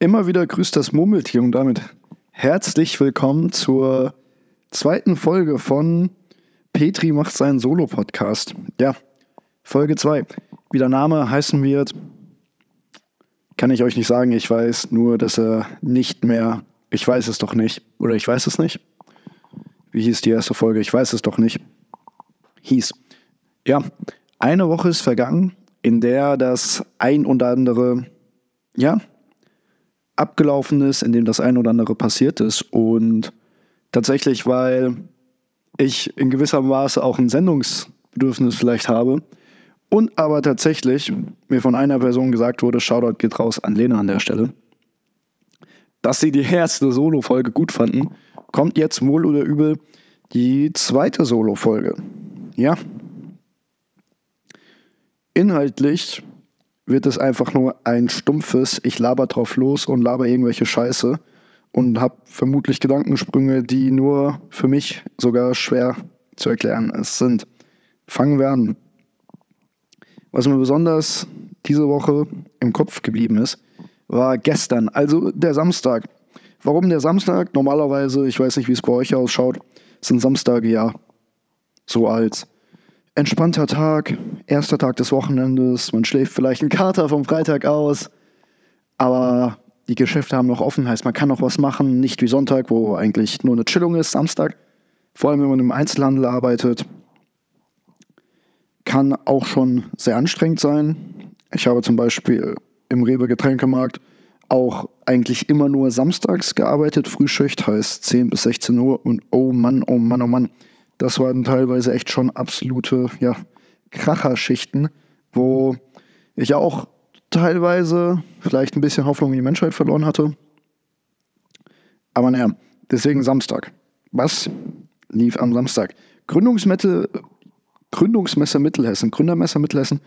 Immer wieder grüßt das Murmeltier und damit herzlich willkommen zur zweiten Folge von Petri macht seinen Solo-Podcast. Ja, Folge 2. Wie der Name heißen wird, kann ich euch nicht sagen. Ich weiß nur, dass er nicht mehr, ich weiß es doch nicht, oder ich weiß es nicht. Wie hieß die erste Folge? Ich weiß es doch nicht. Hieß. Ja, eine Woche ist vergangen, in der das ein oder andere, ja, abgelaufen ist, in dem das ein oder andere passiert ist. Und tatsächlich, weil ich in gewisser Maße auch ein Sendungsbedürfnis vielleicht habe und aber tatsächlich mir von einer Person gesagt wurde, Shoutout geht raus an Lena an der Stelle, dass sie die erste Solo-Folge gut fanden, kommt jetzt wohl oder übel die zweite Solo-Folge. Ja. Inhaltlich wird es einfach nur ein stumpfes, ich laber drauf los und laber irgendwelche Scheiße und habe vermutlich Gedankensprünge, die nur für mich sogar schwer zu erklären sind. Fangen wir an. Was mir besonders diese Woche im Kopf geblieben ist, war gestern, also der Samstag. Warum der Samstag? Normalerweise, ich weiß nicht, wie es bei euch ausschaut, sind Samstage ja so als entspannter Tag, erster Tag des Wochenendes, man schläft vielleicht einen Kater vom Freitag aus, aber die Geschäfte haben noch offen, heißt man kann noch was machen, nicht wie Sonntag, wo eigentlich nur eine Chillung ist, Samstag. Vor allem, wenn man im Einzelhandel arbeitet, kann auch schon sehr anstrengend sein. Ich habe zum Beispiel im Rewe Getränkemarkt auch eigentlich immer nur samstags gearbeitet. Frühschicht heißt 10 bis 16 Uhr und oh Mann, oh Mann, oh Mann das waren teilweise echt schon absolute ja, Kracherschichten, wo ich auch teilweise vielleicht ein bisschen Hoffnung in die Menschheit verloren hatte. Aber naja, deswegen Samstag. Was lief am Samstag? Gründungsmesse, Gründungsmesse Mittelhessen, Gründermesse Mittelhessen,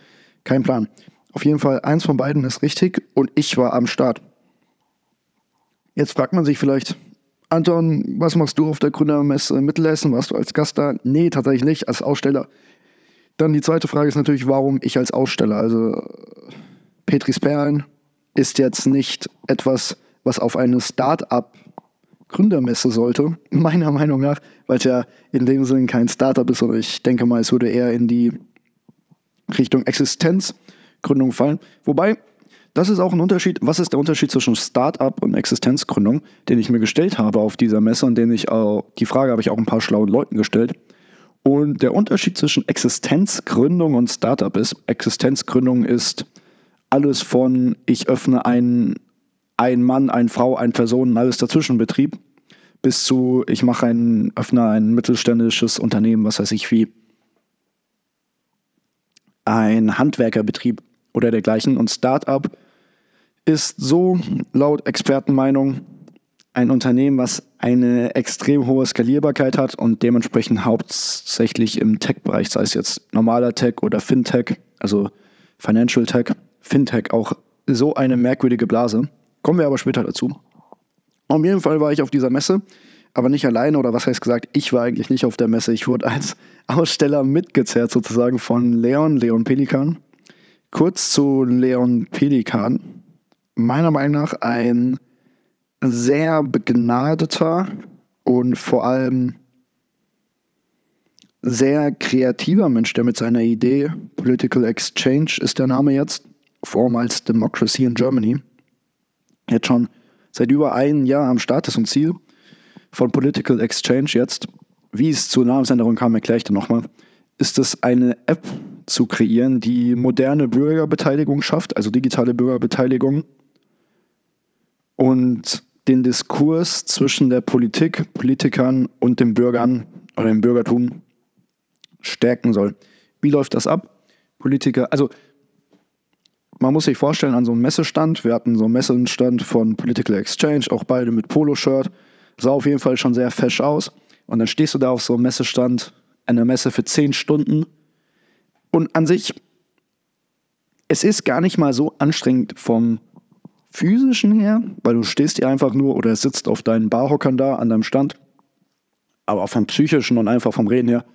kein Plan. Auf jeden Fall, eins von beiden ist richtig und ich war am Start. Jetzt fragt man sich vielleicht, Anton, was machst du auf der Gründermesse Mittelhessen? Warst du als Gast da? Nee, tatsächlich nicht, als Aussteller. Dann die zweite Frage ist natürlich, warum ich als Aussteller? Also Petris Perlen ist jetzt nicht etwas, was auf eine Start-up Gründermesse sollte, meiner Meinung nach, weil es ja in dem Sinne kein Startup ist, sondern ich denke mal, es würde eher in die Richtung Existenzgründung fallen. Wobei, das ist auch ein Unterschied. Was ist der Unterschied zwischen Startup und Existenzgründung, den ich mir gestellt habe auf dieser Messe und den ich auch, die Frage habe ich auch ein paar schlauen Leuten gestellt. Und der Unterschied zwischen Existenzgründung und Startup ist, Existenzgründung ist alles von ich öffne einen, ein Mann, eine Frau, eine Person, alles dazwischen Betrieb, bis zu ich mache ein, öffne ein mittelständisches Unternehmen, was weiß ich wie ein Handwerkerbetrieb oder dergleichen. Und Startup ist so laut Expertenmeinung ein Unternehmen, was eine extrem hohe Skalierbarkeit hat und dementsprechend hauptsächlich im Tech-Bereich, sei es jetzt normaler Tech oder Fintech, also Financial Tech, Fintech auch so eine merkwürdige Blase. Kommen wir aber später dazu. Auf jeden Fall war ich auf dieser Messe, aber nicht alleine oder was heißt gesagt, ich war eigentlich nicht auf der Messe. Ich wurde als Aussteller mitgezerrt sozusagen von Leon, Leon Pelikan. Kurz zu Leon Pelikan. Meiner Meinung nach ein sehr begnadeter und vor allem sehr kreativer Mensch, der mit seiner Idee Political Exchange ist der Name jetzt, vormals Democracy in Germany, jetzt schon seit über einem Jahr am Start ist und Ziel von Political Exchange jetzt. Wie es zur Namensänderung kam, erkläre ich dir nochmal. Ist es eine App, zu kreieren, die moderne Bürgerbeteiligung schafft, also digitale Bürgerbeteiligung und den Diskurs zwischen der Politik, Politikern und den Bürgern oder dem Bürgertum stärken soll. Wie läuft das ab? Politiker, also man muss sich vorstellen, an so einem Messestand, wir hatten so einen Messestand von Political Exchange, auch beide mit Poloshirt, sah auf jeden Fall schon sehr fesch aus. Und dann stehst du da auf so einem Messestand, einer Messe für zehn Stunden und an sich, es ist gar nicht mal so anstrengend vom physischen her, weil du stehst hier einfach nur oder sitzt auf deinen Barhockern da an deinem Stand. Aber auch vom psychischen und einfach vom Reden her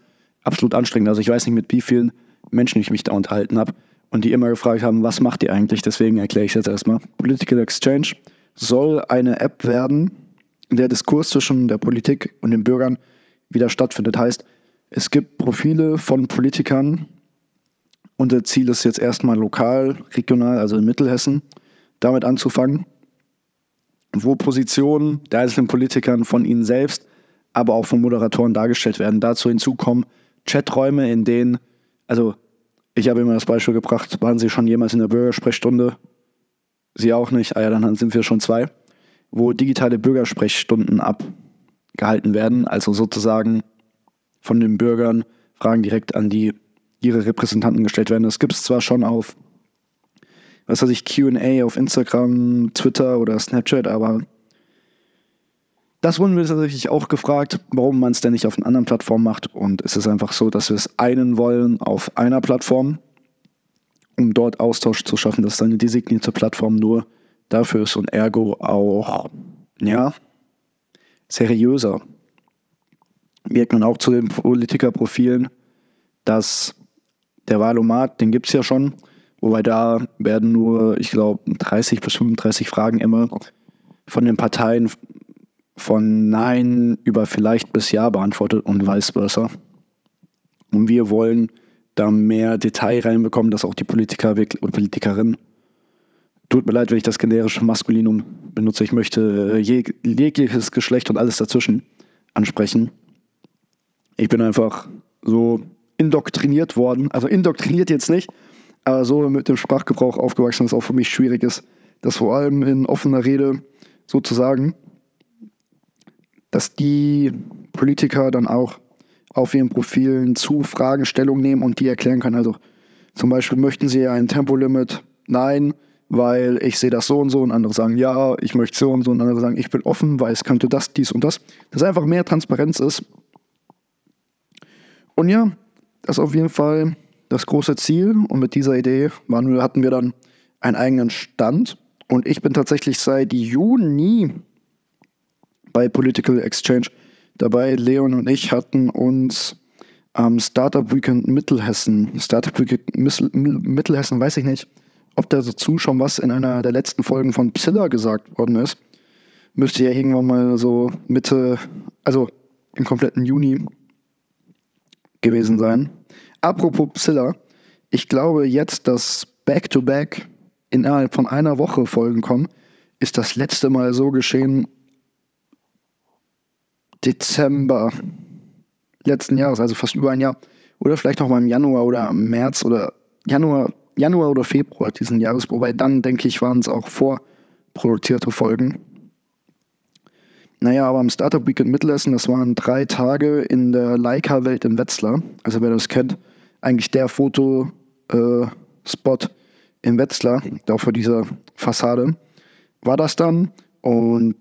absolut anstrengend. Also ich weiß nicht, mit wie vielen Menschen ich mich da unterhalten habe und die immer gefragt haben, was macht ihr eigentlich? Deswegen erkläre ich jetzt erstmal. Political Exchange soll eine App werden, in der Diskurs zwischen der Politik und den Bürgern wieder stattfindet. Heißt, es gibt Profile von Politikern, unser Ziel ist jetzt erstmal lokal, regional, also in Mittelhessen, damit anzufangen, wo Positionen der einzelnen Politikern von ihnen selbst, aber auch von Moderatoren dargestellt werden. Dazu hinzukommen Chaträume, in denen, also ich habe immer das Beispiel gebracht, waren Sie schon jemals in der Bürgersprechstunde? Sie auch nicht, ah ja, dann sind wir schon zwei, wo digitale Bürgersprechstunden abgehalten werden, also sozusagen von den Bürgern Fragen direkt an die ihre Repräsentanten gestellt werden. Das gibt es zwar schon auf, was weiß ich, QA auf Instagram, Twitter oder Snapchat, aber das wurden wir tatsächlich auch gefragt, warum man es denn nicht auf einer anderen Plattform macht. Und es ist einfach so, dass wir es einen wollen auf einer Plattform, um dort Austausch zu schaffen. Das ist eine designierte Plattform nur dafür ist und ergo auch, ja, seriöser. Merkt man auch zu den Politikerprofilen, dass der Wahlomat, den gibt es ja schon, wobei da werden nur, ich glaube, 30 bis 35 Fragen immer von den Parteien von Nein über vielleicht bis Ja beantwortet und vice versa. Und wir wollen da mehr Detail reinbekommen, dass auch die Politiker und Politikerinnen, tut mir leid, wenn ich das generische Maskulinum benutze, ich möchte jegliches Geschlecht und alles dazwischen ansprechen. Ich bin einfach so indoktriniert worden. Also indoktriniert jetzt nicht, aber so mit dem Sprachgebrauch aufgewachsen, dass auch für mich schwierig ist, das vor allem in offener Rede sozusagen, dass die Politiker dann auch auf ihren Profilen zu Fragestellungen nehmen und die erklären können. Also zum Beispiel möchten sie ein Tempolimit? Nein, weil ich sehe das so und so und andere sagen ja, ich möchte so und so und andere sagen, ich bin offen, weil es könnte das, dies und das. Dass einfach mehr Transparenz ist. Und ja, das ist auf jeden Fall das große Ziel. Und mit dieser Idee waren, hatten wir dann einen eigenen Stand. Und ich bin tatsächlich seit Juni bei Political Exchange dabei. Leon und ich hatten uns am Startup Weekend Mittelhessen, Startup Weekend Mittelhessen, weiß ich nicht, ob dazu schon was in einer der letzten Folgen von Psilla gesagt worden ist. Müsste ja irgendwann mal so Mitte, also im kompletten Juni gewesen sein. Apropos Psilla, ich glaube jetzt, dass Back-to-Back innerhalb von einer Woche Folgen kommen, ist das letzte Mal so geschehen Dezember letzten Jahres, also fast über ein Jahr. Oder vielleicht noch mal im Januar oder März oder Januar, Januar oder Februar diesen Jahres. Wobei dann, denke ich, waren es auch vorproduzierte Folgen. Naja, aber am Startup Weekend Mittelessen, das waren drei Tage in der Leica-Welt in Wetzlar. Also wer das kennt, eigentlich der Fotospot äh, in Wetzlar, da vor dieser Fassade, war das dann. Und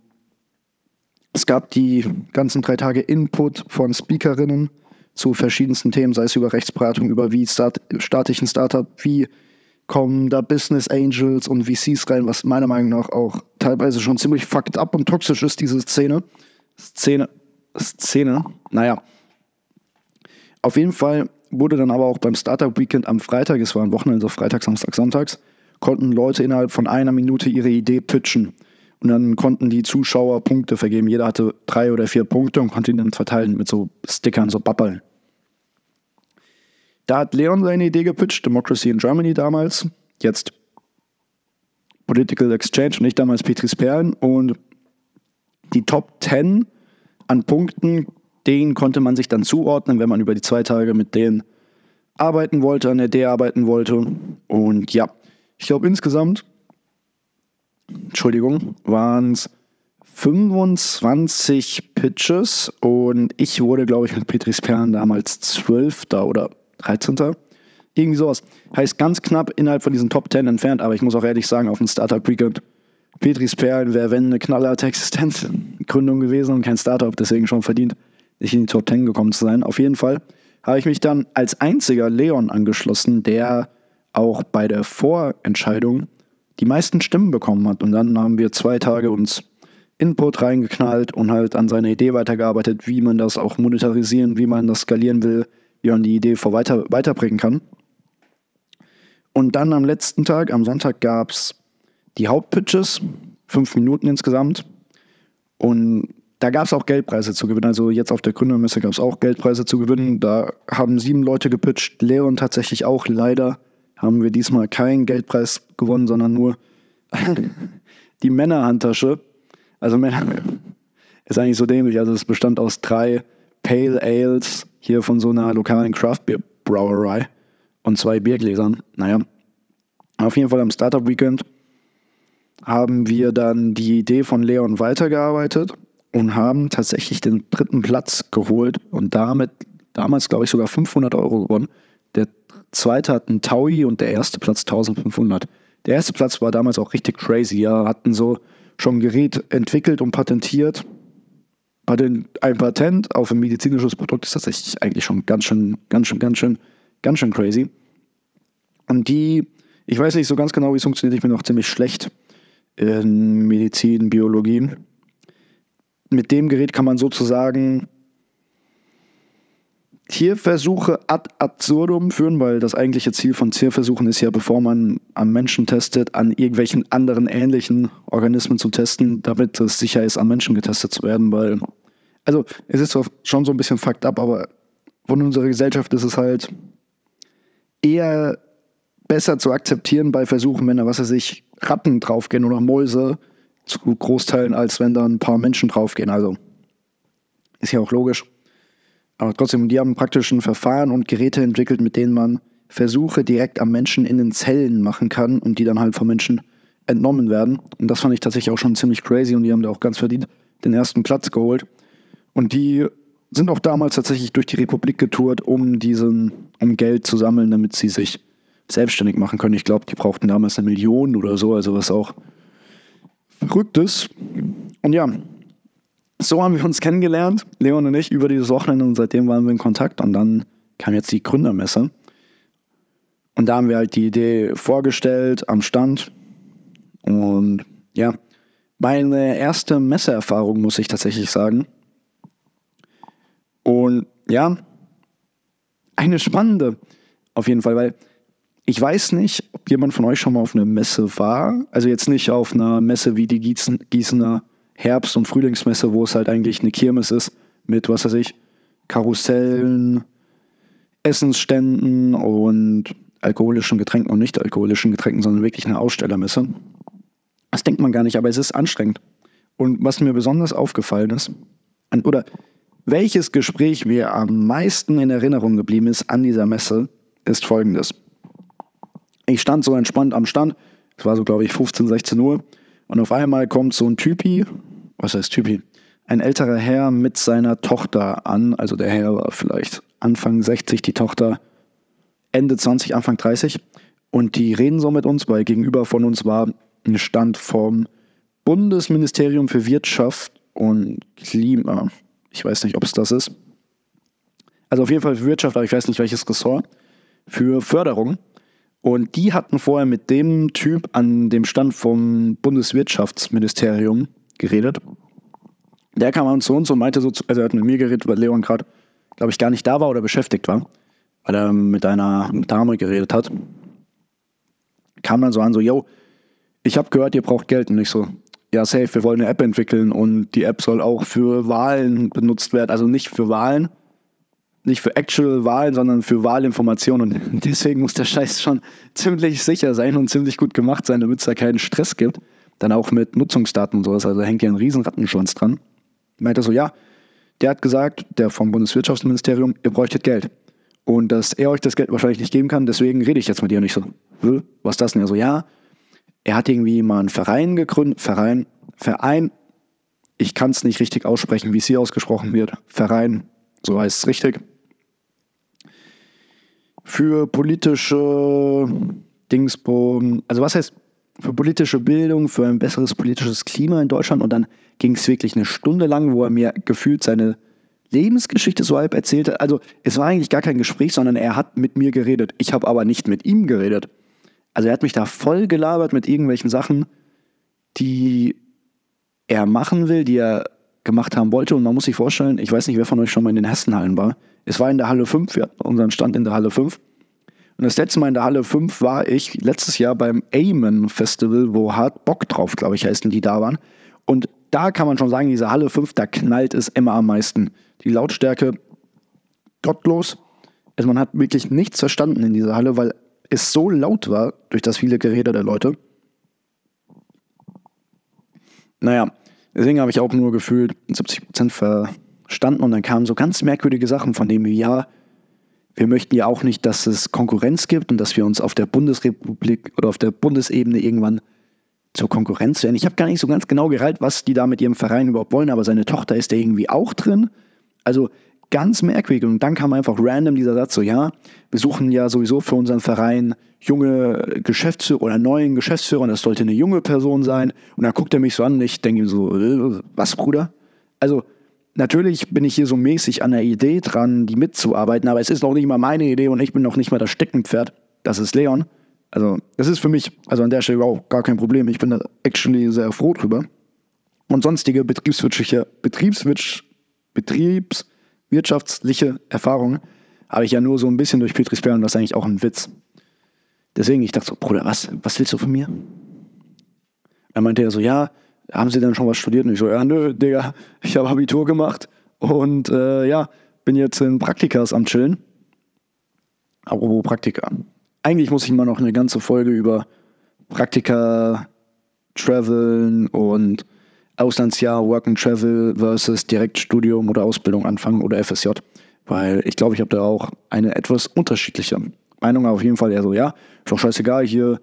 es gab die ganzen drei Tage Input von Speakerinnen zu verschiedensten Themen, sei es über Rechtsberatung, über wie start, starte ich ein Startup, wie kommen da Business Angels und VCs rein, was meiner Meinung nach auch teilweise schon ziemlich fucked up und toxisch ist, diese Szene. Szene, Szene, naja. Auf jeden Fall wurde dann aber auch beim Startup Weekend am Freitag, es war ein Wochenende, also Freitag, Samstag, Sonntags, konnten Leute innerhalb von einer Minute ihre Idee pitchen. Und dann konnten die Zuschauer Punkte vergeben. Jeder hatte drei oder vier Punkte und konnte ihn dann verteilen mit so Stickern, so Bappeln. Da hat Leon seine Idee gepitcht, Democracy in Germany damals, jetzt Political Exchange und ich damals Petris Perlen. Und die Top 10 an Punkten, denen konnte man sich dann zuordnen, wenn man über die zwei Tage mit denen arbeiten wollte, an der Idee arbeiten wollte. Und ja, ich glaube insgesamt, Entschuldigung, waren es 25 Pitches und ich wurde, glaube ich, mit Petris Perlen damals 12. oder 13. Irgendwie sowas. Heißt ganz knapp innerhalb von diesen Top 10 entfernt, aber ich muss auch ehrlich sagen, auf dem Startup Weekend, Petris Perlen wäre, wenn eine knallharte Existenzgründung gewesen und kein Startup, deswegen schon verdient, nicht in die Top 10 gekommen zu sein. Auf jeden Fall habe ich mich dann als einziger Leon angeschlossen, der auch bei der Vorentscheidung die meisten Stimmen bekommen hat. Und dann haben wir zwei Tage uns Input reingeknallt und halt an seiner Idee weitergearbeitet, wie man das auch monetarisieren, wie man das skalieren will, wie man die Idee vor weiter, weiterbringen kann. Und dann am letzten Tag, am Sonntag, gab es die Hauptpitches fünf Minuten insgesamt. Und da gab es auch Geldpreise zu gewinnen. Also jetzt auf der Gründermesse gab es auch Geldpreise zu gewinnen. Da haben sieben Leute gepitcht. Leon tatsächlich auch. Leider haben wir diesmal keinen Geldpreis gewonnen, sondern nur die Männerhandtasche. Also Männer ist eigentlich so dämlich. Also es bestand aus drei Pale Ales hier von so einer lokalen Craft Beer Brauerei und zwei Biergläsern. Naja, auf jeden Fall am Startup Weekend haben wir dann die Idee von Leon weitergearbeitet und haben tatsächlich den dritten Platz geholt und damit damals, glaube ich, sogar 500 Euro gewonnen. Der zweite hat einen Taui und der erste Platz 1500. Der erste Platz war damals auch richtig crazy. Ja, hatten so schon ein Gerät entwickelt und patentiert. Ein Patent auf ein medizinisches Produkt ist tatsächlich eigentlich schon ganz schön, ganz schön, ganz schön, ganz schön crazy. Und die, ich weiß nicht so ganz genau, wie es funktioniert, ich bin auch ziemlich schlecht in Medizin, Biologie. Mit dem Gerät kann man sozusagen Tierversuche ad absurdum führen, weil das eigentliche Ziel von Tierversuchen ist ja, bevor man am Menschen testet, an irgendwelchen anderen ähnlichen Organismen zu testen, damit es sicher ist, am Menschen getestet zu werden, weil, also es ist schon so ein bisschen fucked up, aber von unserer Gesellschaft ist es halt eher besser zu akzeptieren bei Versuchen, wenn da, was weiß ich, Ratten draufgehen oder Mäuse zu Großteilen, als wenn da ein paar Menschen draufgehen. Also ist ja auch logisch. Aber trotzdem, die haben praktisch ein Verfahren und Geräte entwickelt, mit denen man Versuche direkt am Menschen in den Zellen machen kann und die dann halt vom Menschen entnommen werden. Und das fand ich tatsächlich auch schon ziemlich crazy und die haben da auch ganz verdient den ersten Platz geholt. Und die sind auch damals tatsächlich durch die Republik getourt, um diesen, um Geld zu sammeln, damit sie sich selbstständig machen können. Ich glaube, die brauchten damals eine Million oder so, also was auch verrückt ist. Und ja, so haben wir uns kennengelernt, Leon und ich, über dieses Wochenende und seitdem waren wir in Kontakt und dann kam jetzt die Gründermesse. Und da haben wir halt die Idee vorgestellt am Stand. Und ja, meine erste Messeerfahrung, muss ich tatsächlich sagen. Und ja, eine spannende auf jeden Fall, weil ich weiß nicht, ob jemand von euch schon mal auf einer Messe war. Also jetzt nicht auf einer Messe wie die Gießener Herbst- und Frühlingsmesse, wo es halt eigentlich eine Kirmes ist mit, was weiß ich, Karussellen, Essensständen und alkoholischen Getränken und nicht alkoholischen Getränken, sondern wirklich eine Ausstellermesse. Das denkt man gar nicht, aber es ist anstrengend. Und was mir besonders aufgefallen ist, oder welches Gespräch mir am meisten in Erinnerung geblieben ist an dieser Messe, ist folgendes. Ich stand so entspannt am Stand, es war so, glaube ich, 15, 16 Uhr, und auf einmal kommt so ein Typi, was heißt Typi? Ein älterer Herr mit seiner Tochter an. Also der Herr war vielleicht Anfang 60, die Tochter Ende 20, Anfang 30. Und die reden so mit uns, weil gegenüber von uns war ein Stand vom Bundesministerium für Wirtschaft und Klima. Ich weiß nicht, ob es das ist. Also auf jeden Fall für Wirtschaft, aber ich weiß nicht welches Ressort. Für Förderung. Und die hatten vorher mit dem Typ an dem Stand vom Bundeswirtschaftsministerium geredet. Der kam an zu uns und meinte so, also er hat mit mir geredet, weil Leon gerade, glaube ich, gar nicht da war oder beschäftigt war, weil er mit einer Dame geredet hat. Kam dann so an, so, yo, ich habe gehört, ihr braucht Geld. Und ich so, ja, safe, wir wollen eine App entwickeln und die App soll auch für Wahlen benutzt werden. Also nicht für Wahlen, nicht für actual Wahlen, sondern für Wahlinformationen. Und deswegen muss der Scheiß schon ziemlich sicher sein und ziemlich gut gemacht sein, damit es da keinen Stress gibt. Dann auch mit Nutzungsdaten und sowas. Also hängt ja ein riesen Rattenschwanz dran. Meinte so, ja, der hat gesagt, der vom Bundeswirtschaftsministerium, ihr bräuchtet Geld. Und dass er euch das Geld wahrscheinlich nicht geben kann, deswegen rede ich jetzt mit dir. Und ich so, was ist das denn? Er so, ja, er hat irgendwie mal einen Verein gegründet, Verein, Verein, ich kann es nicht richtig aussprechen, wie es hier ausgesprochen wird. Verein, so heißt es richtig für politische Dingsbogen, also was heißt für politische Bildung, für ein besseres politisches Klima in Deutschland und dann ging es wirklich eine Stunde lang, wo er mir gefühlt seine Lebensgeschichte so halb erzählt hat. Also es war eigentlich gar kein Gespräch, sondern er hat mit mir geredet. Ich habe aber nicht mit ihm geredet. Also er hat mich da voll gelabert mit irgendwelchen Sachen, die er machen will, die er gemacht haben wollte. Und man muss sich vorstellen, ich weiß nicht, wer von euch schon mal in den Hessenhallen war. Es war in der Halle 5, wir hatten unseren Stand in der Halle 5. Und das letzte Mal in der Halle 5 war ich letztes Jahr beim Amen Festival, wo Hart Bock drauf, glaube ich, heißen die da waren. Und da kann man schon sagen, diese Halle 5, da knallt es immer am meisten. Die Lautstärke gottlos. Also man hat wirklich nichts verstanden in dieser Halle, weil es so laut war durch das viele Gerede der Leute. Naja, deswegen habe ich auch nur gefühlt 70% verstanden und dann kamen so ganz merkwürdige Sachen von dem, wie ja, wir möchten ja auch nicht, dass es Konkurrenz gibt und dass wir uns auf der Bundesrepublik oder auf der Bundesebene irgendwann zur Konkurrenz werden. Ich habe gar nicht so ganz genau gereilt, was die da mit ihrem Verein überhaupt wollen, aber seine Tochter ist da irgendwie auch drin. Also ganz merkwürdig. Und dann kam einfach random dieser Satz so, ja, wir suchen ja sowieso für unseren Verein junge Geschäftsführer oder neuen Geschäftsführer und das sollte eine junge Person sein. Und dann guckt er mich so an und ich denke ihm so, äh, was, Bruder? Also natürlich bin ich hier so mäßig an der Idee dran, die mitzuarbeiten, aber es ist noch nicht mal meine Idee und ich bin noch nicht mal das Steckenpferd. Das ist Leon. Also, das ist für mich, also an der Stelle auch gar kein Problem. Ich bin da actually sehr froh drüber. Und sonstige betriebswirtschaftliche, betriebswirtschaftliche, betriebswirtschaftliche Erfahrungen habe ich ja nur so ein bisschen durch Petri Sperr und das ist eigentlich auch ein Witz. Deswegen, ich dachte so, Bruder, was, was willst du von mir? Dann meinte er so, ja, haben Sie denn schon was studiert? Und ich so, ja, nö, Digga, ich habe Abitur gemacht und äh, ja, bin jetzt in Praktikas am Chillen. Apropos Praktika. Eigentlich muss ich mal noch eine ganze Folge über Praktika, Traveln und Auslandsjahr, Work and Travel versus Direktstudium oder Ausbildung anfangen oder FSJ. Weil ich glaube, ich habe da auch eine etwas unterschiedliche Meinung. Auf jeden Fall eher so, ja, ist doch scheißegal, hier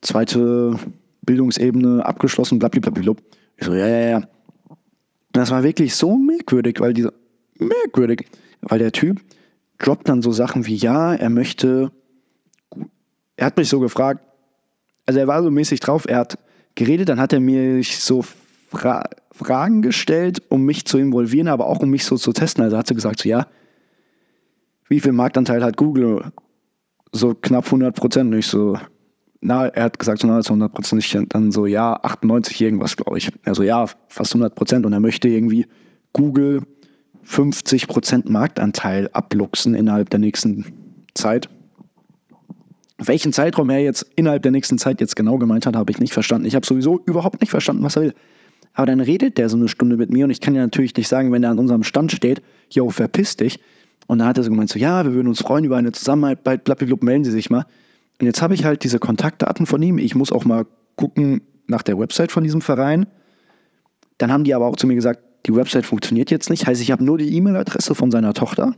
zweite Bildungsebene abgeschlossen, blablabla. Ich so, ja, ja, ja. Das war wirklich so merkwürdig, weil dieser, merkwürdig, weil der Typ droppt dann so Sachen wie, ja, er möchte er hat mich so gefragt, also er war so mäßig drauf, er hat geredet, dann hat er mir so Fra Fragen gestellt, um mich zu involvieren, aber auch um mich so zu testen. Also hat er gesagt, so ja, wie viel Marktanteil hat Google? So knapp 100 Prozent. Und ich so, na, er hat gesagt, so nahezu 100 Prozent. Dann so, ja, 98 irgendwas, glaube ich. Also ja, fast 100 Prozent. Und er möchte irgendwie Google 50 Prozent Marktanteil abluchsen innerhalb der nächsten Zeit. Welchen Zeitraum er jetzt innerhalb der nächsten Zeit jetzt genau gemeint hat, habe ich nicht verstanden. Ich habe sowieso überhaupt nicht verstanden, was er will. Aber dann redet der so eine Stunde mit mir und ich kann ja natürlich nicht sagen, wenn er an unserem Stand steht, yo, verpiss dich. Und dann hat er so gemeint, so, ja, wir würden uns freuen über eine Zusammenarbeit, blablabla, melden Sie sich mal. Und jetzt habe ich halt diese Kontaktdaten von ihm. Ich muss auch mal gucken nach der Website von diesem Verein. Dann haben die aber auch zu mir gesagt, die Website funktioniert jetzt nicht. Heißt, ich habe nur die E-Mail-Adresse von seiner Tochter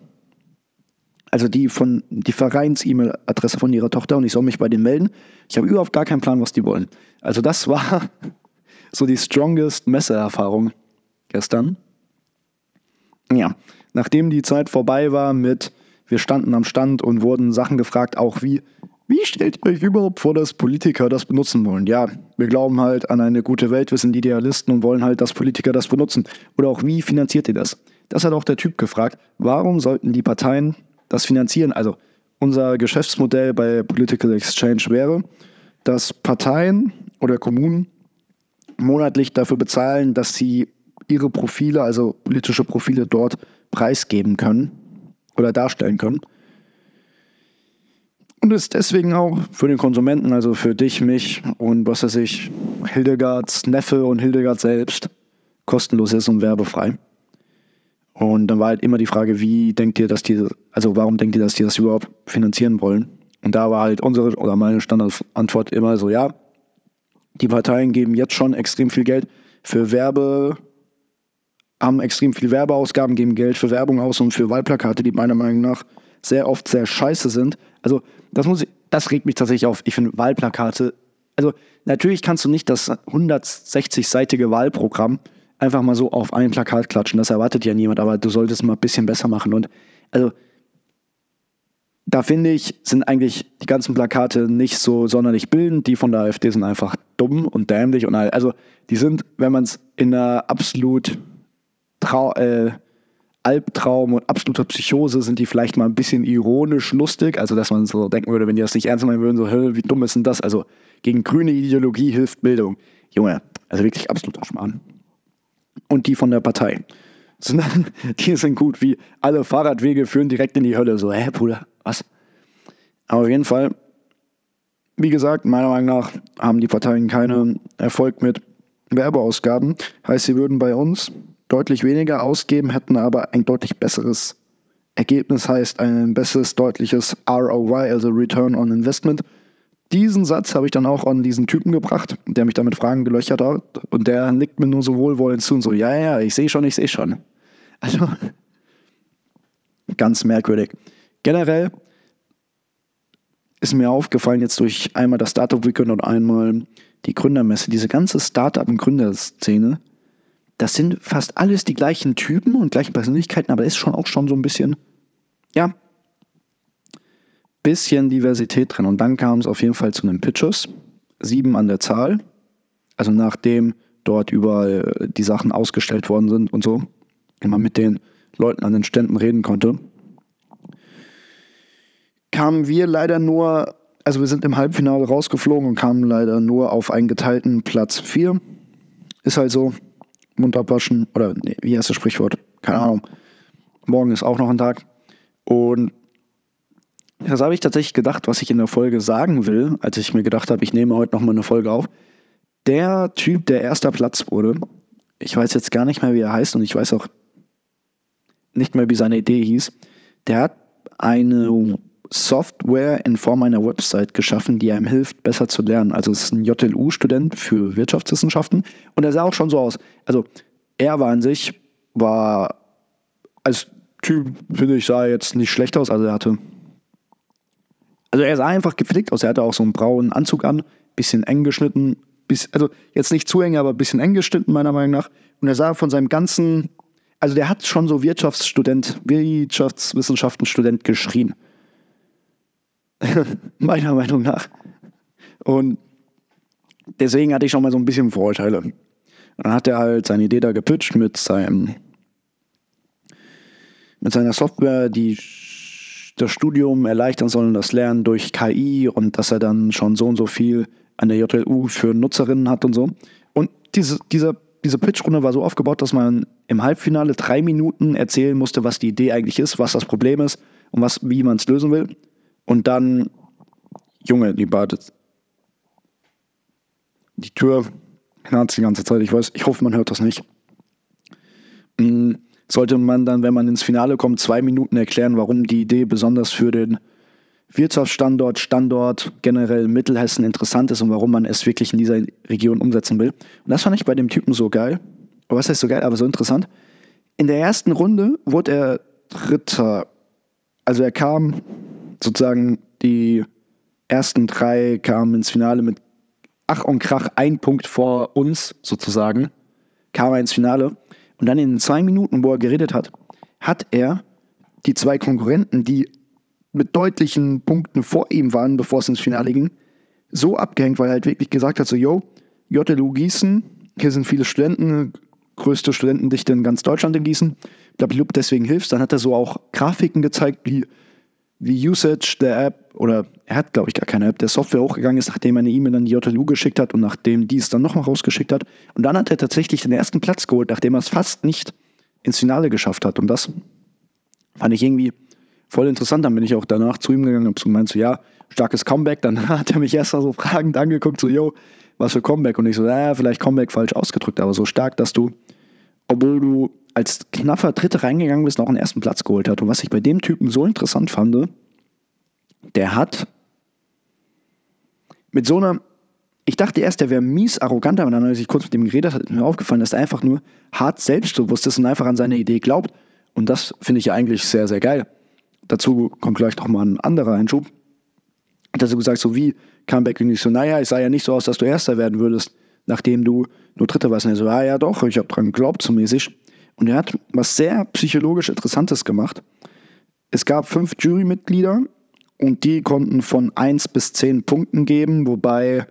also die von die Vereins-E-Mail-Adresse von ihrer Tochter und ich soll mich bei denen melden. Ich habe überhaupt gar keinen Plan, was die wollen. Also das war so die strongest Messeerfahrung gestern. Ja, nachdem die Zeit vorbei war mit wir standen am Stand und wurden Sachen gefragt, auch wie wie stellt ihr euch überhaupt vor, dass Politiker das benutzen wollen? Ja, wir glauben halt an eine gute Welt, wir sind Idealisten und wollen halt, dass Politiker das benutzen. Oder auch, wie finanziert ihr das? Das hat auch der Typ gefragt. Warum sollten die Parteien das finanzieren. Also unser Geschäftsmodell bei Political Exchange wäre, dass Parteien oder Kommunen monatlich dafür bezahlen, dass sie ihre Profile, also politische Profile dort preisgeben können oder darstellen können. Und ist deswegen auch für den Konsumenten, also für dich, mich und was weiß ich, Hildegards Neffe und Hildegard selbst kostenlos ist und werbefrei. Und dann war halt immer die Frage, wie denkt ihr, dass die, also warum denkt ihr, dass die das überhaupt finanzieren wollen? Und da war halt unsere oder meine Standardantwort immer so, ja, die Parteien geben jetzt schon extrem viel Geld für Werbe, haben extrem viel Werbeausgaben, geben Geld für Werbung aus und für Wahlplakate, die meiner Meinung nach sehr oft sehr scheiße sind. Also das muss ich, das regt mich tatsächlich auf. Ich finde Wahlplakate, also natürlich kannst du nicht das 160-seitige Wahlprogramm einfach mal so auf ein Plakat klatschen. Das erwartet ja niemand, aber du solltest mal ein bisschen besser machen. Und also, da finde ich, sind eigentlich die ganzen Plakate nicht so sonderlich bildend. Die von der AfD sind einfach dumm und dämlich. Und also, die sind, wenn man es in einer absolut Trau äh, Albtraum und absoluter Psychose sind die vielleicht mal ein bisschen ironisch lustig. Also, dass man so denken würde, wenn die das nicht ernst meinen würden, so, wie dumm ist denn das? Also, gegen grüne Ideologie hilft Bildung. Junge, also wirklich absoluter Schmarrn und die von der Partei. Die sind gut wie alle Fahrradwege führen direkt in die Hölle. So, hä, Bruder, was? Aber auf jeden Fall, wie gesagt, meiner Meinung nach haben die Parteien keinen Erfolg mit Werbeausgaben. Heißt, sie würden bei uns deutlich weniger ausgeben, hätten aber ein deutlich besseres Ergebnis, heißt ein besseres, deutliches ROI, also Return on Investment. Diesen Satz habe ich dann auch an diesen Typen gebracht, der mich damit Fragen gelöchert hat. Und der nickt mir nur so wohlwollend zu und so, ja, ja, ich sehe schon, ich sehe schon. Also, ganz merkwürdig. Generell ist mir aufgefallen, jetzt durch einmal das Startup Weekend und einmal die Gründermesse, diese ganze Startup- und Gründerszene, das sind fast alles die gleichen Typen und gleichen Persönlichkeiten, aber ist schon auch schon so ein bisschen, ja, bisschen Diversität drin. Und dann kam es auf jeden Fall zu einem Pitches, sieben an der Zahl, also nachdem dort überall die Sachen ausgestellt worden sind und so, wenn man mit den Leuten an den Ständen reden konnte, kamen wir leider nur, also wir sind im Halbfinale rausgeflogen und kamen leider nur auf einen geteilten Platz 4. Ist halt so, Mund abwaschen oder nee, wie heißt das Sprichwort? Keine Ahnung. Morgen ist auch noch ein Tag. Und das habe ich tatsächlich gedacht, was ich in der Folge sagen will, als ich mir gedacht habe, ich nehme heute nochmal eine Folge auf. Der Typ, der erster Platz wurde, ich weiß jetzt gar nicht mehr, wie er heißt und ich weiß auch nicht mehr, wie seine Idee hieß, der hat eine Software in Form einer Website geschaffen, die einem hilft, besser zu lernen. Also es ist ein JLU-Student für Wirtschaftswissenschaften und er sah auch schon so aus. Also er war an sich, war als Typ, finde ich, sah jetzt nicht schlecht aus. Also er hatte, also er sah einfach gepflegt aus. Er hatte auch so einen braunen Anzug an, bisschen eng geschnitten, bis, also jetzt nicht zu eng, aber bisschen eng geschnitten meiner Meinung nach. Und er sah von seinem ganzen, also der hat schon so Wirtschaftsstudent, Wirtschaftswissenschaftenstudent geschrien. meiner Meinung nach. Und deswegen hatte ich schon mal so ein bisschen Vorurteile. Dann hat er halt seine Idee da gepitcht mit seinem mit seiner Software, die das Studium erleichtern soll und das Lernen durch KI und dass er dann schon so und so viel an der JLU für Nutzerinnen hat und so. Und diese, diese, diese Pitchrunde war so aufgebaut, dass man im Halbfinale drei Minuten erzählen musste, was die Idee eigentlich ist, was das Problem ist und was, wie man es lösen will. Und dann, Junge, die badet. Die Tür knarzt die ganze Zeit. Ich weiß, ich hoffe, man hört das nicht. Hm, sollte man dann, wenn man ins Finale kommt, zwei Minuten erklären, warum die Idee besonders für den Wirtschaftsstandort, Standort generell Mittelhessen interessant ist und warum man es wirklich in dieser Region umsetzen will. Und das fand ich bei dem Typen so geil. was heißt so geil, aber so interessant. In der ersten Runde wurde er Dritter. Also er kam sozusagen die ersten drei kamen ins Finale mit Ach und Krach, ein Punkt vor uns sozusagen, kam er ins Finale. Und dann in den zwei Minuten, wo er geredet hat, hat er die zwei Konkurrenten, die mit deutlichen Punkten vor ihm waren, bevor es ins Finale ging, so abgehängt, weil er halt wirklich gesagt hat, so, yo, JLU Gießen, hier sind viele Studenten, größte Studentendichte in ganz Deutschland in Gießen, blablabla, deswegen hilfst. Dann hat er so auch Grafiken gezeigt, wie wie Usage der App, oder er hat, glaube ich, gar keine App, der Software hochgegangen ist, nachdem er eine E-Mail an die JLU geschickt hat und nachdem die es dann nochmal rausgeschickt hat. Und dann hat er tatsächlich den ersten Platz geholt, nachdem er es fast nicht ins Finale geschafft hat. Und das fand ich irgendwie voll interessant. Dann bin ich auch danach zu ihm gegangen und gemeint, so, ja, starkes Comeback. Dann hat er mich erst mal so fragend angeguckt, so, yo, was für Comeback? Und ich so, ja, vielleicht Comeback falsch ausgedrückt, aber so stark, dass du, obwohl du als knapper Dritte reingegangen bist, noch einen ersten Platz geholt hat. Und was ich bei dem Typen so interessant fand, der hat mit so einer, ich dachte erst, der wäre mies arrogant, aber dann, als ich kurz mit ihm geredet habe, ist mir aufgefallen, dass er einfach nur hart selbstbewusst ist und einfach an seine Idee glaubt. Und das finde ich ja eigentlich sehr, sehr geil. Dazu kommt gleich noch mal ein anderer Einschub. Er so gesagt, so wie Comeback und ich so, naja, es sah ja nicht so aus, dass du Erster werden würdest, nachdem du nur Dritter warst. Und er so, ah ja doch, ich habe dran geglaubt, so mäßig. Und er hat was sehr psychologisch Interessantes gemacht. Es gab fünf Jurymitglieder und die konnten von 1 bis 10 Punkten geben, wobei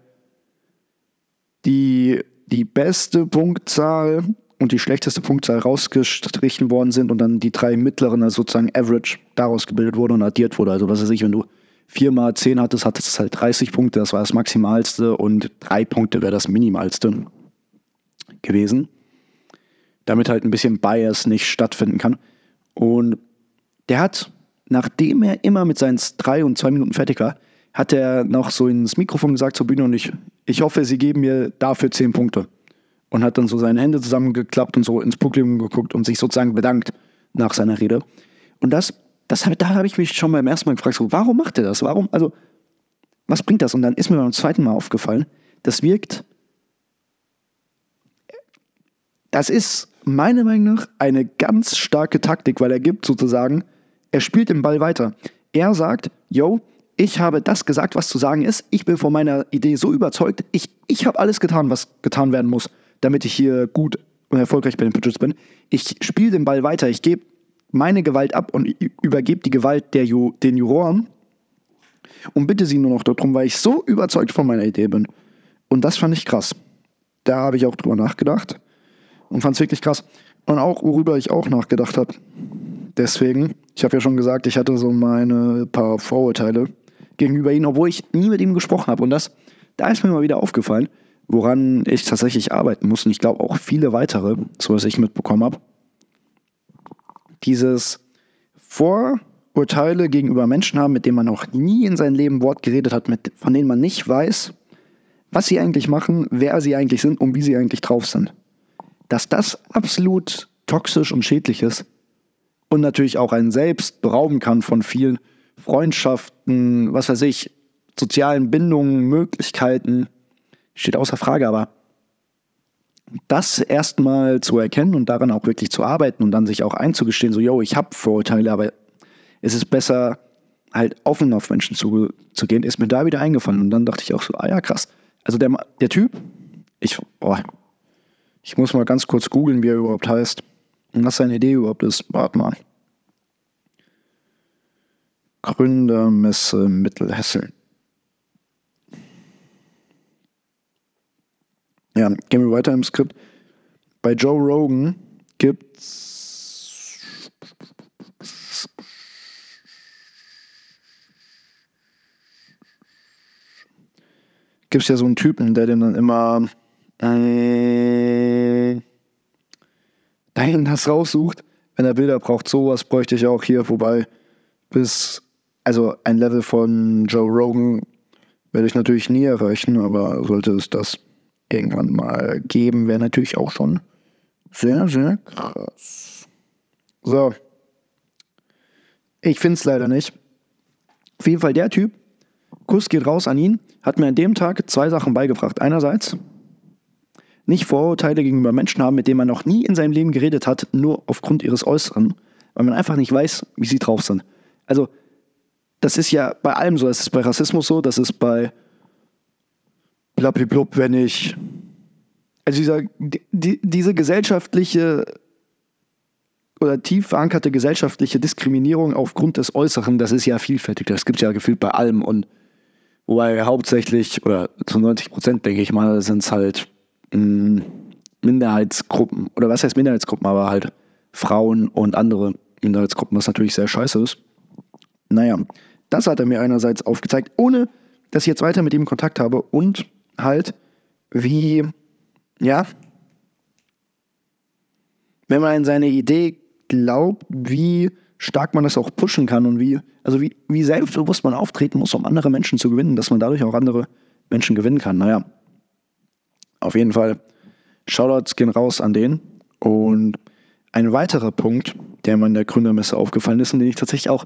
die, die beste Punktzahl und die schlechteste Punktzahl rausgestrichen worden sind und dann die drei mittleren, also sozusagen Average, daraus gebildet wurde und addiert wurde. Also was weiß ich, wenn du 4 mal 10 hattest, hattest du halt 30 Punkte, das war das Maximalste und 3 Punkte wäre das Minimalste gewesen damit halt ein bisschen Bias nicht stattfinden kann. Und der hat nachdem er immer mit seinen drei und zwei Minuten fertig war, hat er noch so ins Mikrofon gesagt zur Bühne und ich, ich hoffe, Sie geben mir dafür zehn Punkte. Und hat dann so seine Hände zusammengeklappt und so ins Publikum geguckt und sich sozusagen bedankt nach seiner Rede. Und das, das da habe ich mich schon beim ersten Mal gefragt, so, warum macht er das? Warum, also, was bringt das? Und dann ist mir beim zweiten Mal aufgefallen, das wirkt, das ist meiner Meinung nach eine ganz starke Taktik, weil er gibt sozusagen, er spielt den Ball weiter. Er sagt, yo, ich habe das gesagt, was zu sagen ist. Ich bin von meiner Idee so überzeugt. Ich, ich habe alles getan, was getan werden muss, damit ich hier gut und erfolgreich bei den Pitches bin. Ich spiele den Ball weiter. Ich gebe meine Gewalt ab und übergebe die Gewalt der Ju den Juroren und bitte sie nur noch darum, weil ich so überzeugt von meiner Idee bin. Und das fand ich krass. Da habe ich auch drüber nachgedacht und fand es wirklich krass. Und auch, worüber ich auch nachgedacht habe. Deswegen, ich habe ja schon gesagt, ich hatte so meine paar Vorurteile gegenüber ihm, obwohl ich nie mit ihm gesprochen habe. Und das, da ist mir mal wieder aufgefallen, woran ich tatsächlich arbeiten muss. Und ich glaube auch viele weitere, so was ich mitbekommen habe. Dieses Vorurteile gegenüber Menschen haben, mit denen man noch nie in seinem Leben Wort geredet hat, mit, von denen man nicht weiß, was sie eigentlich machen, wer sie eigentlich sind und wie sie eigentlich drauf sind dass das absolut toxisch und schädlich ist und natürlich auch einen selbst berauben kann von vielen Freundschaften, was weiß ich, sozialen Bindungen, Möglichkeiten, steht außer Frage, aber das erstmal zu erkennen und daran auch wirklich zu arbeiten und dann sich auch einzugestehen, so, yo, ich habe Vorurteile, aber es ist besser, halt offen auf Menschen zu, zu gehen, ist mir da wieder eingefallen. Und dann dachte ich auch so, ah ja, krass. Also der, der Typ, ich, boah, ich muss mal ganz kurz googeln, wie er überhaupt heißt. Und was seine Idee überhaupt ist. Warte mal. Gründermesse Mittelhessen. Ja, gehen wir weiter im Skript. Bei Joe Rogan gibt's gibt's ja so einen Typen, der den dann immer äh, dahin das raussucht. Wenn er Bilder braucht, sowas bräuchte ich auch hier, wobei bis, also ein Level von Joe Rogan werde ich natürlich nie erreichen, aber sollte es das irgendwann mal geben, wäre natürlich auch schon sehr, sehr krass. So. Ich finde es leider nicht. Auf jeden Fall der Typ, Kuss geht raus an ihn, hat mir an dem Tag zwei Sachen beigebracht. Einerseits, nicht Vorurteile gegenüber Menschen haben, mit denen man noch nie in seinem Leben geredet hat, nur aufgrund ihres Äußeren, weil man einfach nicht weiß, wie sie drauf sind. Also, das ist ja bei allem so. Das ist bei Rassismus so, das ist bei blablablub, wenn ich. Also, dieser, die, diese gesellschaftliche oder tief verankerte gesellschaftliche Diskriminierung aufgrund des Äußeren, das ist ja vielfältig. Das gibt es ja gefühlt bei allem. Und wobei hauptsächlich, oder zu 90 Prozent, denke ich mal, sind es halt Minderheitsgruppen, oder was heißt Minderheitsgruppen, aber halt Frauen und andere Minderheitsgruppen, was natürlich sehr scheiße ist. Naja, das hat er mir einerseits aufgezeigt, ohne dass ich jetzt weiter mit ihm Kontakt habe und halt, wie, ja, wenn man an seine Idee glaubt, wie stark man das auch pushen kann und wie, also wie, wie selbstbewusst man auftreten muss, um andere Menschen zu gewinnen, dass man dadurch auch andere Menschen gewinnen kann. Naja, auf jeden Fall, Shoutouts gehen raus an den. Und ein weiterer Punkt, der mir in der Gründermesse aufgefallen ist und den ich tatsächlich auch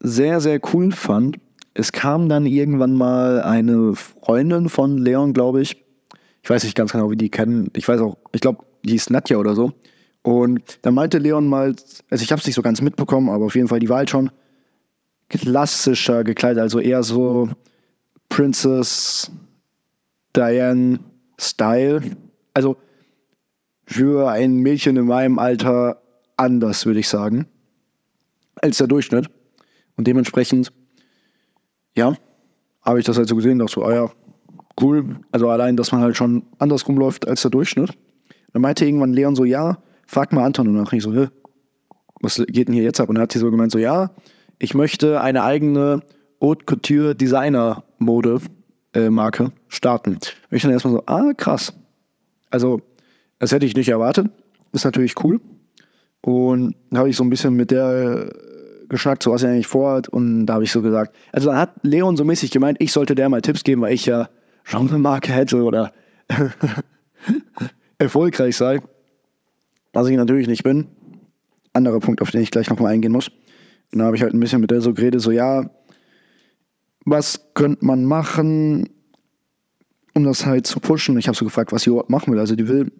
sehr, sehr cool fand, es kam dann irgendwann mal eine Freundin von Leon, glaube ich. Ich weiß nicht ganz genau, wie die kennen. Ich weiß auch, ich glaube, die ist Nadja oder so. Und dann meinte Leon mal, also ich habe es nicht so ganz mitbekommen, aber auf jeden Fall, die war halt schon klassischer gekleidet, also eher so Princess Diane Style. Also für ein Mädchen in meinem Alter anders, würde ich sagen, als der Durchschnitt. Und dementsprechend, ja, habe ich das halt so gesehen, dachte so, ah ja, cool. Also allein, dass man halt schon andersrum läuft als der Durchschnitt. Dann meinte irgendwann Leon so, ja, frag mal Anton. Und dann dachte ich so, Hä, was geht denn hier jetzt ab? Und er hat sie so gemeint, so, ja, ich möchte eine eigene Haute Couture Designer Mode äh, Marke starten. Und ich dann erstmal so, ah, krass. Also, das hätte ich nicht erwartet. Ist natürlich cool. Und habe ich so ein bisschen mit der geschnackt, so was er eigentlich vorhat. Und da habe ich so gesagt, also dann hat Leon so mäßig gemeint, ich sollte der mal Tipps geben, weil ich ja schon eine Marke hätte oder erfolgreich sei. Was ich natürlich nicht bin. Anderer Punkt, auf den ich gleich nochmal eingehen muss. Und da habe ich halt ein bisschen mit der so geredet, so ja, was könnte man machen, um das halt zu pushen? Ich habe so gefragt, was überhaupt machen will. Also die will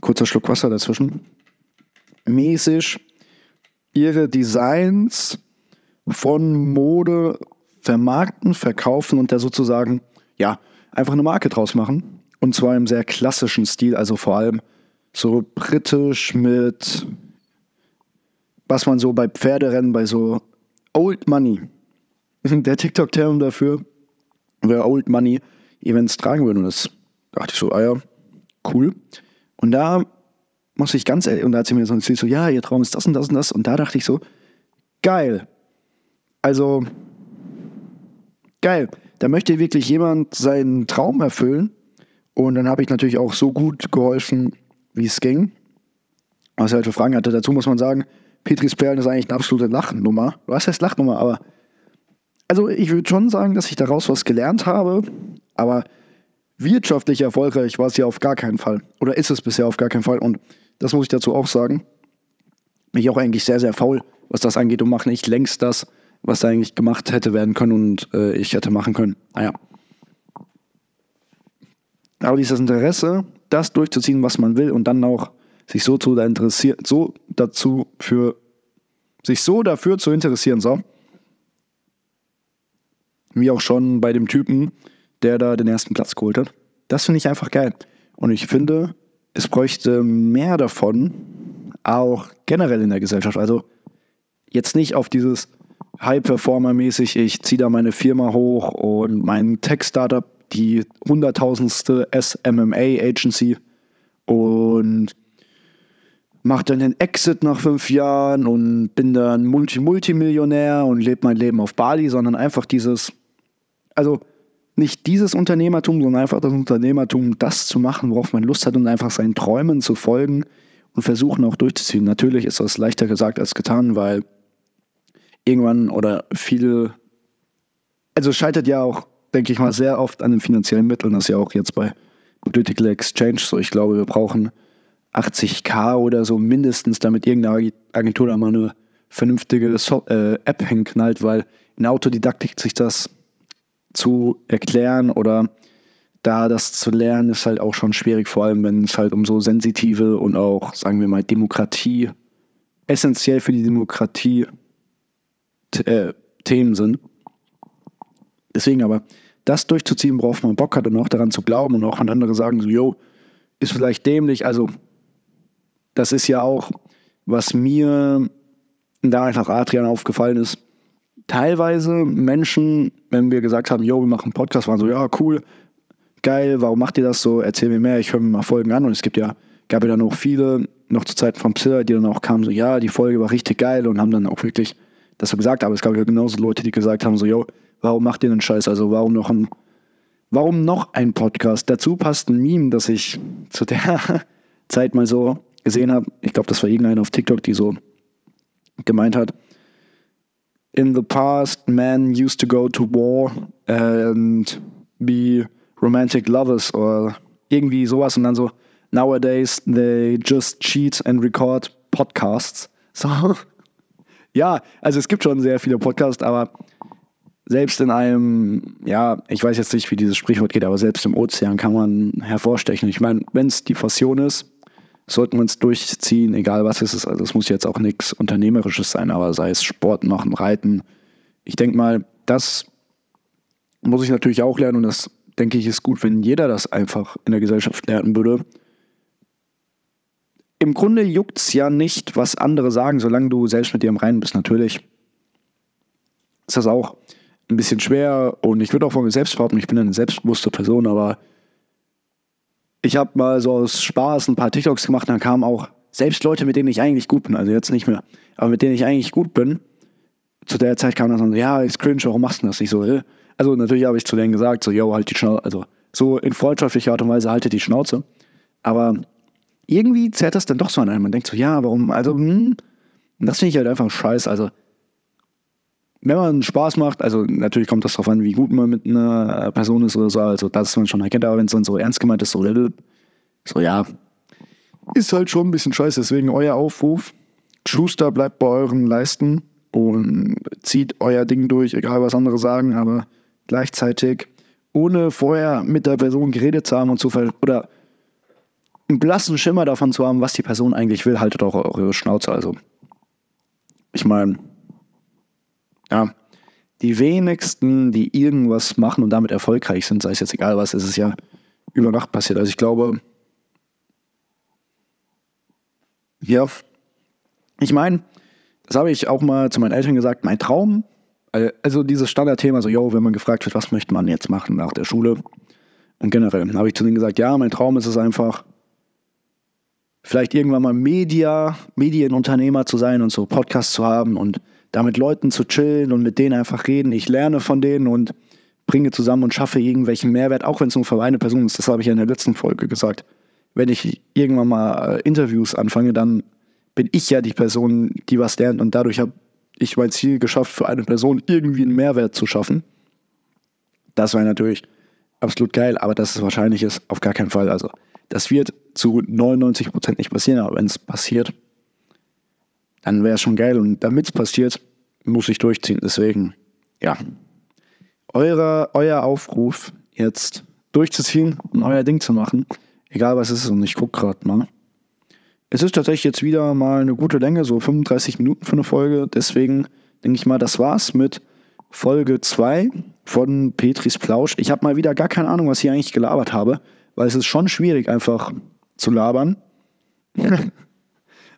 kurzer Schluck Wasser dazwischen, mäßig ihre Designs von Mode vermarkten, verkaufen und da sozusagen, ja, einfach eine Marke draus machen. Und zwar im sehr klassischen Stil, also vor allem so britisch mit, was man so bei Pferderennen, bei so Old Money, der TikTok-Term dafür, wer Old Money Events tragen würde. Und das dachte ich so, ah ja, cool. Und da muss ich ganz ehrlich, und da hat sie mir so erzählt, so, ja, ihr Traum ist das und das und das. Und da dachte ich so, geil. Also, geil. Da möchte wirklich jemand seinen Traum erfüllen. Und dann habe ich natürlich auch so gut geholfen, wie es ging. Was er halt für Fragen hatte. Dazu muss man sagen, Petris Perlen ist eigentlich eine absolute Lachnummer. Was heißt Lachnummer? Aber, also ich würde schon sagen, dass ich daraus was gelernt habe. Aber Wirtschaftlich erfolgreich war es ja auf gar keinen Fall. Oder ist es bisher auf gar keinen Fall. Und das muss ich dazu auch sagen. Bin ich auch eigentlich sehr, sehr faul, was das angeht und mache nicht längst das, was da eigentlich gemacht hätte werden können und äh, ich hätte machen können. Naja. Aber dieses Interesse, das durchzuziehen, was man will und dann auch sich so zu interessieren, so dazu für, sich so dafür zu interessieren, so. Wie auch schon bei dem Typen, der da den ersten Platz geholt hat. Das finde ich einfach geil. Und ich finde, es bräuchte mehr davon, auch generell in der Gesellschaft. Also jetzt nicht auf dieses High-Performer-mäßig, ich ziehe da meine Firma hoch und mein Tech-Startup, die hunderttausendste SMMA-Agency und mache dann den Exit nach fünf Jahren und bin dann Multi-Multimillionär und lebe mein Leben auf Bali, sondern einfach dieses, also nicht dieses Unternehmertum, sondern einfach das Unternehmertum, das zu machen, worauf man Lust hat und einfach seinen Träumen zu folgen und versuchen auch durchzuziehen. Natürlich ist das leichter gesagt als getan, weil irgendwann oder viele, also scheitert ja auch, denke ich mal, sehr oft an den finanziellen Mitteln. Das ist ja auch jetzt bei Political Exchange so. Ich glaube, wir brauchen 80k oder so mindestens, damit irgendeine Agentur da mal eine vernünftige so äh, App hinknallt, weil in Autodidaktik sich das zu erklären oder da das zu lernen, ist halt auch schon schwierig, vor allem wenn es halt um so sensitive und auch, sagen wir mal, Demokratie, essentiell für die Demokratie äh, Themen sind. Deswegen aber, das durchzuziehen, worauf man Bock hat und auch daran zu glauben und auch wenn andere sagen so, yo, ist vielleicht dämlich, also das ist ja auch, was mir da einfach Adrian aufgefallen ist, teilweise Menschen, wenn wir gesagt haben, yo, wir machen einen Podcast, waren so, ja, cool, geil, warum macht ihr das so? Erzähl mir mehr, ich höre mir mal Folgen an. Und es gibt ja, gab ja dann auch viele, noch zur Zeit von Psilla, die dann auch kamen, so, ja, die Folge war richtig geil und haben dann auch wirklich das so gesagt. Aber es gab ja genauso Leute, die gesagt haben, so, yo, warum macht ihr den Scheiß? Also, warum noch ein, warum noch ein Podcast? Dazu passt ein Meme, das ich zu der Zeit mal so gesehen habe. Ich glaube, das war irgendeiner auf TikTok, die so gemeint hat, in the past, men used to go to war and be romantic lovers or irgendwie sowas und dann so, nowadays they just cheat and record podcasts. So. Ja, also es gibt schon sehr viele Podcasts, aber selbst in einem, ja, ich weiß jetzt nicht, wie dieses Sprichwort geht, aber selbst im Ozean kann man hervorstechen. Ich meine, wenn es die Passion ist, sollten wir uns durchziehen, egal was es ist. Also es muss jetzt auch nichts Unternehmerisches sein, aber sei es Sport machen, Reiten. Ich denke mal, das muss ich natürlich auch lernen und das denke ich ist gut, wenn jeder das einfach in der Gesellschaft lernen würde. Im Grunde juckt es ja nicht, was andere sagen, solange du selbst mit dir im Reinen bist. Natürlich ist das auch ein bisschen schwer und ich würde auch von mir selbst behaupten, ich bin eine selbstbewusste Person, aber ich habe mal so aus Spaß ein paar TikToks gemacht, dann kamen auch selbst Leute, mit denen ich eigentlich gut bin, also jetzt nicht mehr, aber mit denen ich eigentlich gut bin. Zu der Zeit kam dann so, ja, ist cringe, warum machst du das nicht so? Äh? Also natürlich habe ich zu denen gesagt, so, yo, halt die Schnauze, also so in freundschaftlicher Art und Weise haltet die Schnauze. Aber irgendwie zerrt das dann doch so an einem. Man denkt so, ja, warum, also, hm, das finde ich halt einfach scheiße. Also, wenn man Spaß macht, also natürlich kommt das darauf an, wie gut man mit einer Person ist oder so, also das man schon erkennt, aber wenn es dann so ernst gemeint ist, so, so ja, ist halt schon ein bisschen scheiße. Deswegen euer Aufruf, Schuster bleibt bei euren Leisten und zieht euer Ding durch, egal was andere sagen, aber gleichzeitig, ohne vorher mit der Person geredet zu haben und zu ver oder einen blassen Schimmer davon zu haben, was die Person eigentlich will, haltet auch eure Schnauze. Also, ich meine, ja, die wenigsten, die irgendwas machen und damit erfolgreich sind, sei es jetzt egal was, ist es ja über Nacht passiert. Also ich glaube, ja, ich meine, das habe ich auch mal zu meinen Eltern gesagt, mein Traum, äh, also dieses Standardthema, so, yo, wenn man gefragt wird, was möchte man jetzt machen nach der Schule und generell, habe ich zu denen gesagt, ja, mein Traum ist es einfach, vielleicht irgendwann mal Media, Medienunternehmer zu sein und so Podcasts zu haben und da mit Leuten zu chillen und mit denen einfach reden. Ich lerne von denen und bringe zusammen und schaffe irgendwelchen Mehrwert, auch wenn es nur für eine Person ist. Das habe ich ja in der letzten Folge gesagt. Wenn ich irgendwann mal äh, Interviews anfange, dann bin ich ja die Person, die was lernt und dadurch habe ich mein Ziel geschafft, für eine Person irgendwie einen Mehrwert zu schaffen. Das wäre natürlich absolut geil, aber dass es wahrscheinlich ist, auf gar keinen Fall. Also, das wird zu 99 Prozent nicht passieren, aber wenn es passiert, dann wäre es schon geil. Und damit es passiert, muss ich durchziehen. Deswegen, ja, euer, euer Aufruf jetzt durchzuziehen und euer Ding zu machen, egal was es ist. Und ich gucke gerade mal. Es ist tatsächlich jetzt wieder mal eine gute Länge, so 35 Minuten für eine Folge. Deswegen denke ich mal, das war's mit Folge 2 von Petris Plausch. Ich habe mal wieder gar keine Ahnung, was ich eigentlich gelabert habe, weil es ist schon schwierig, einfach zu labern.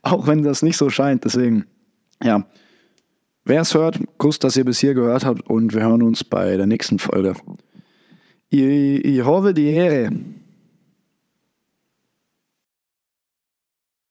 Auch wenn das nicht so scheint. Deswegen, ja. Wer es hört, Kuss, dass ihr bis hier gehört habt und wir hören uns bei der nächsten Folge. Ich, ich hoffe, die Ehre.